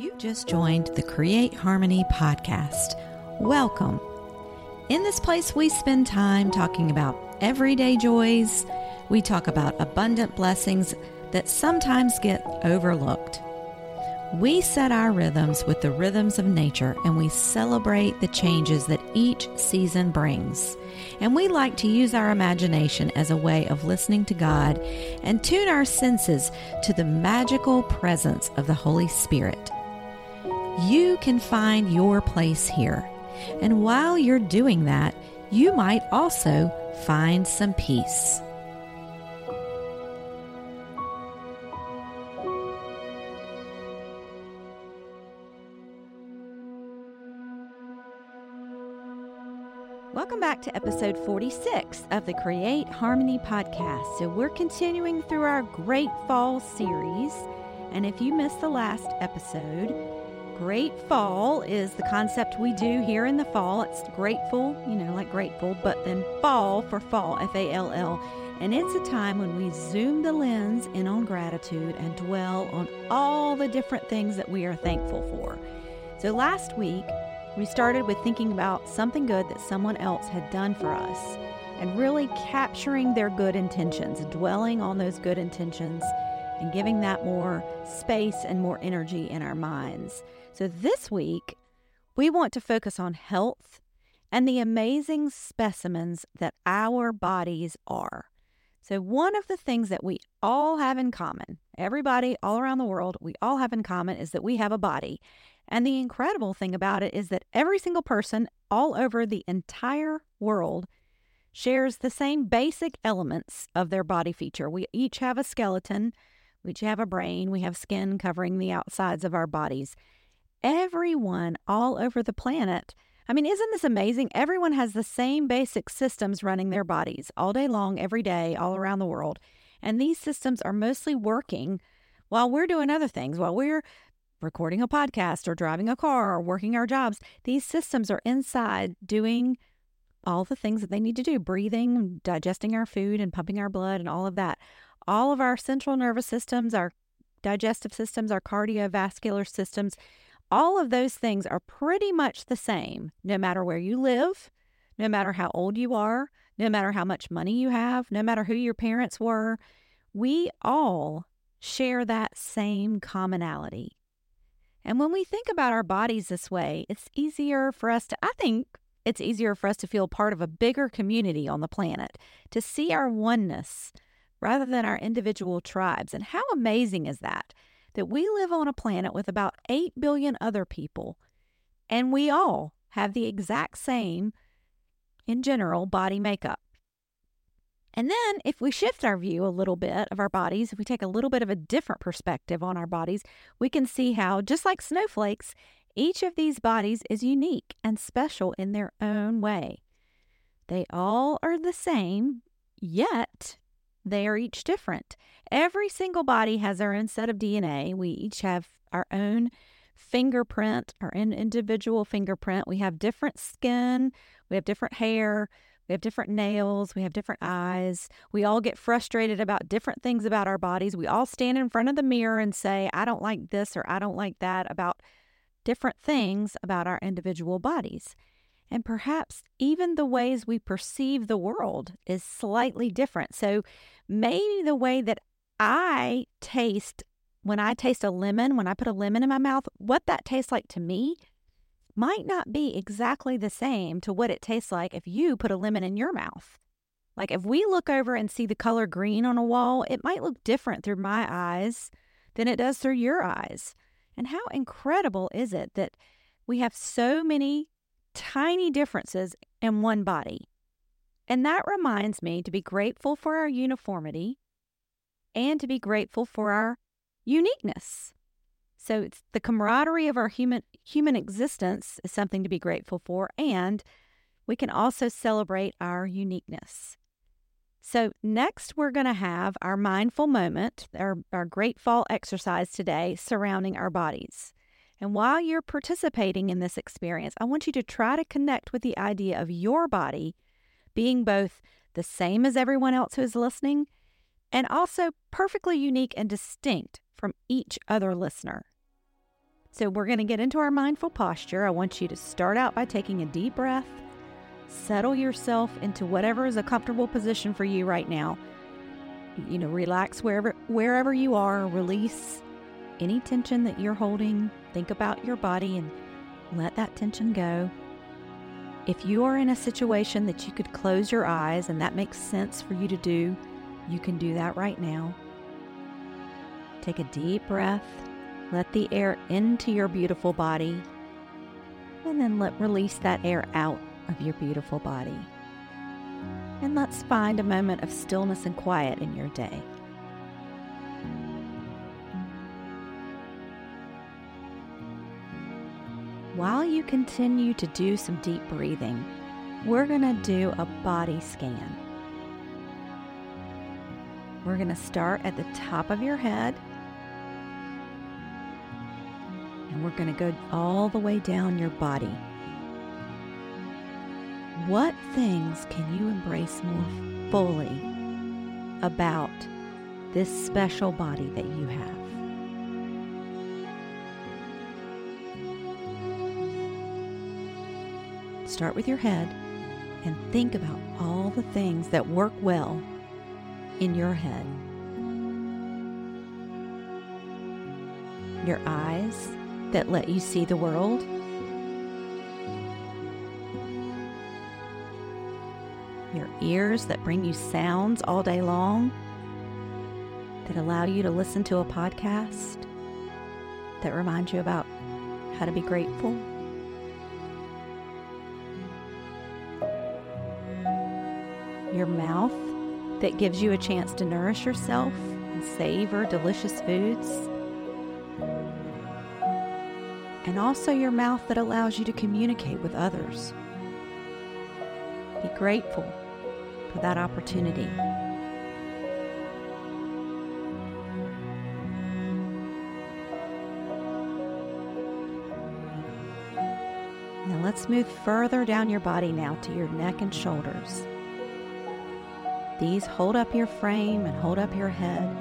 You've just joined the Create Harmony podcast. Welcome. In this place, we spend time talking about everyday joys. We talk about abundant blessings that sometimes get overlooked. We set our rhythms with the rhythms of nature and we celebrate the changes that each season brings. And we like to use our imagination as a way of listening to God and tune our senses to the magical presence of the Holy Spirit. You can find your place here. And while you're doing that, you might also find some peace. Welcome back to episode 46 of the Create Harmony podcast. So, we're continuing through our Great Fall series. And if you missed the last episode, Great Fall is the concept we do here in the fall. It's grateful, you know, like grateful, but then fall for fall, F A L L. And it's a time when we zoom the lens in on gratitude and dwell on all the different things that we are thankful for. So last week, we started with thinking about something good that someone else had done for us and really capturing their good intentions, dwelling on those good intentions, and giving that more space and more energy in our minds. So this week, we want to focus on health and the amazing specimens that our bodies are. So, one of the things that we all have in common, everybody all around the world, we all have in common is that we have a body. And the incredible thing about it is that every single person all over the entire world shares the same basic elements of their body feature. We each have a skeleton, we each have a brain, we have skin covering the outsides of our bodies. Everyone all over the planet. I mean, isn't this amazing? Everyone has the same basic systems running their bodies all day long, every day, all around the world. And these systems are mostly working while we're doing other things, while we're recording a podcast or driving a car or working our jobs, these systems are inside doing all the things that they need to do breathing, digesting our food, and pumping our blood, and all of that. All of our central nervous systems, our digestive systems, our cardiovascular systems, all of those things are pretty much the same no matter where you live, no matter how old you are, no matter how much money you have, no matter who your parents were. We all share that same commonality. And when we think about our bodies this way, it's easier for us to, I think, it's easier for us to feel part of a bigger community on the planet, to see our oneness rather than our individual tribes. And how amazing is that? That we live on a planet with about 8 billion other people, and we all have the exact same, in general, body makeup. And then, if we shift our view a little bit of our bodies, if we take a little bit of a different perspective on our bodies, we can see how, just like snowflakes, each of these bodies is unique and special in their own way. They all are the same, yet they are each different. Every single body has their own set of DNA. We each have our own fingerprint, our own individual fingerprint. We have different skin, we have different hair, we have different nails. We have different eyes. We all get frustrated about different things about our bodies. We all stand in front of the mirror and say, I don't like this or I don't like that about different things about our individual bodies. And perhaps even the ways we perceive the world is slightly different. So maybe the way that I taste when I taste a lemon, when I put a lemon in my mouth, what that tastes like to me might not be exactly the same to what it tastes like if you put a lemon in your mouth. Like if we look over and see the color green on a wall, it might look different through my eyes than it does through your eyes. And how incredible is it that we have so many tiny differences in one body? And that reminds me to be grateful for our uniformity and to be grateful for our uniqueness. So it's the camaraderie of our human human existence is something to be grateful for and we can also celebrate our uniqueness. So next we're going to have our mindful moment, our, our GrateFall exercise today surrounding our bodies. And while you're participating in this experience, I want you to try to connect with the idea of your body being both the same as everyone else who is listening and also perfectly unique and distinct from each other listener. So, we're going to get into our mindful posture. I want you to start out by taking a deep breath, settle yourself into whatever is a comfortable position for you right now. You know, relax wherever wherever you are, release any tension that you're holding. Think about your body and let that tension go. If you are in a situation that you could close your eyes and that makes sense for you to do, you can do that right now. Take a deep breath let the air into your beautiful body, and then let release that air out of your beautiful body. And let's find a moment of stillness and quiet in your day. While you continue to do some deep breathing, we're going to do a body scan. We're going to start at the top of your head and we're going to go all the way down your body. What things can you embrace more fully about this special body that you have? Start with your head and think about all the things that work well in your head. Your eyes, that let you see the world. Your ears that bring you sounds all day long, that allow you to listen to a podcast, that remind you about how to be grateful. Your mouth that gives you a chance to nourish yourself and savor delicious foods and also your mouth that allows you to communicate with others. Be grateful for that opportunity. Now let's move further down your body now to your neck and shoulders. These hold up your frame and hold up your head,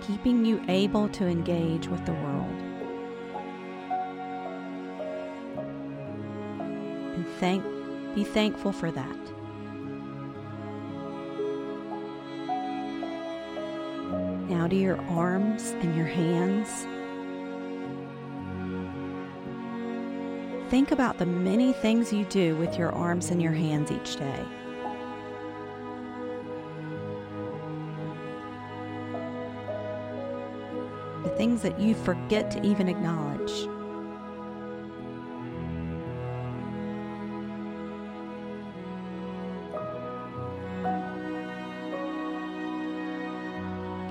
keeping you able to engage with the world. And thank be thankful for that. Now to your arms and your hands. Think about the many things you do with your arms and your hands each day. Things that you forget to even acknowledge.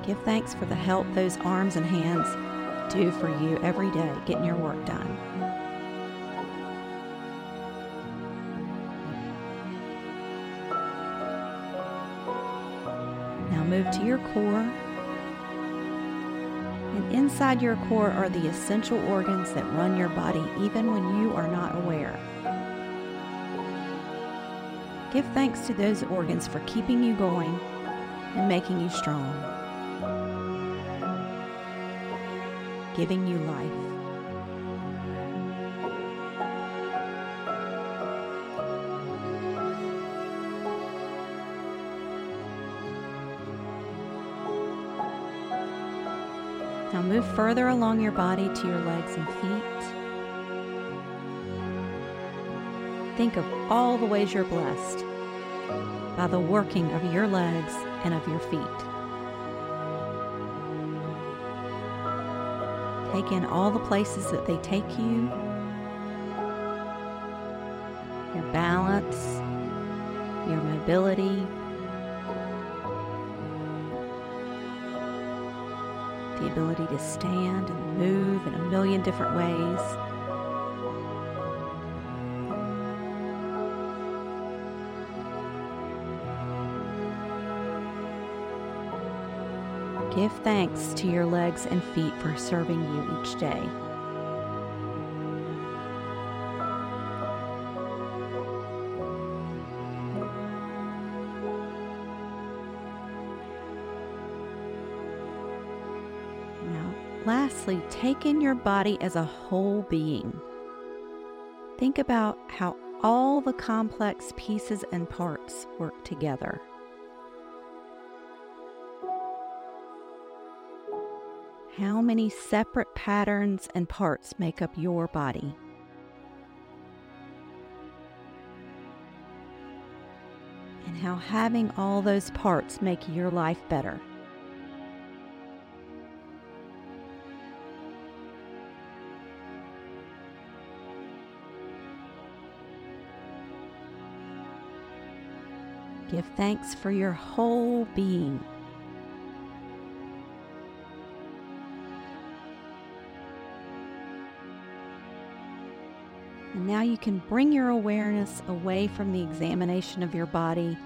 Give thanks for the help those arms and hands do for you every day getting your work done. Now move to your core. And inside your core are the essential organs that run your body even when you are not aware. Give thanks to those organs for keeping you going and making you strong. giving you life. Move further along your body to your legs and feet. Think of all the ways you're blessed by the working of your legs and of your feet. Take in all the places that they take you, your balance, your mobility, the ability to stand and move in a million different ways. Give thanks to your legs and feet for serving you each day. Lastly, take in your body as a whole being. Think about how all the complex pieces and parts work together. How many separate patterns and parts make up your body? And how having all those parts make your life better. Give thanks for your whole being. And now you can bring your awareness away from the examination of your body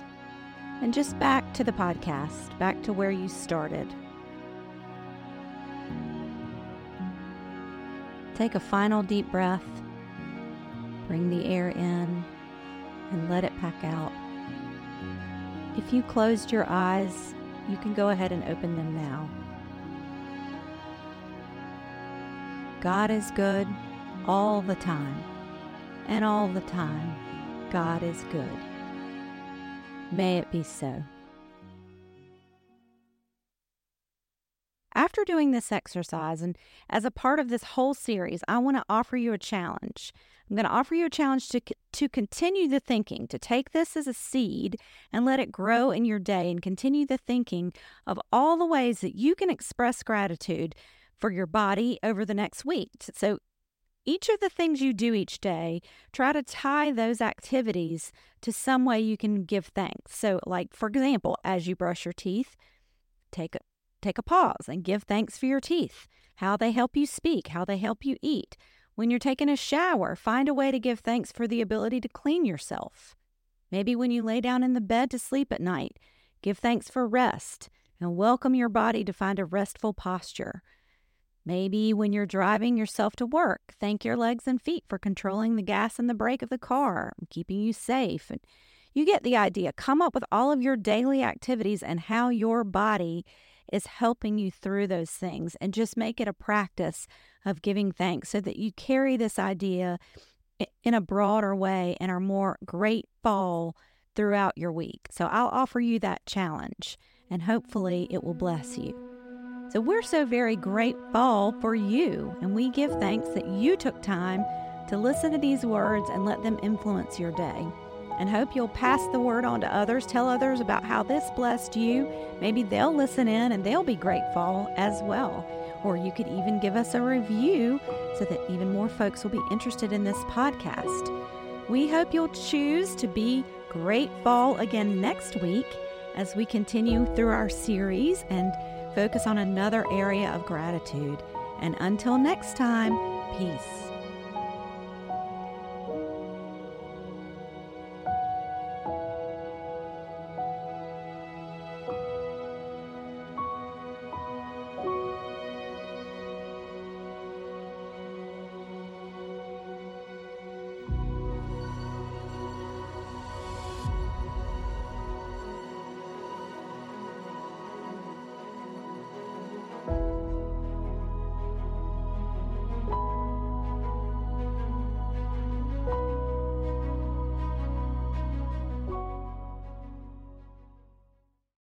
and just back to the podcast, back to where you started. Take a final deep breath. Bring the air in and let it pack out. If you closed your eyes, you can go ahead and open them now. God is good all the time and all the time, God is good. May it be so. After doing this exercise, and as a part of this whole series, I want to offer you a challenge. I'm going to offer you a challenge to, to continue the thinking, to take this as a seed and let it grow in your day and continue the thinking of all the ways that you can express gratitude for your body over the next week. So each of the things you do each day, try to tie those activities to some way you can give thanks. So, like for example, as you brush your teeth, take a take a pause and give thanks for your teeth, how they help you speak, how they help you eat. When you're taking a shower, find a way to give thanks for the ability to clean yourself. Maybe when you lay down in the bed to sleep at night, give thanks for rest and welcome your body to find a restful posture. Maybe when you're driving yourself to work, thank your legs and feet for controlling the gas and the brake of the car, keeping you safe. You get the idea. Come up with all of your daily activities and how your body is helping you through those things and just make it a practice of giving thanks so that you carry this idea in a broader way and are more grateful throughout your week. So I'll offer you that challenge and hopefully it will bless you. So we're so very grateful for you, and we give thanks that you took time to listen to these words and let them influence your day. And hope you'll pass the word on to others. Tell others about how this blessed you. Maybe they'll listen in and they'll be grateful as well. Or you could even give us a review so that even more folks will be interested in this podcast. We hope you'll choose to be grateful again next week as we continue through our series and focus on another area of gratitude. And until next time, peace.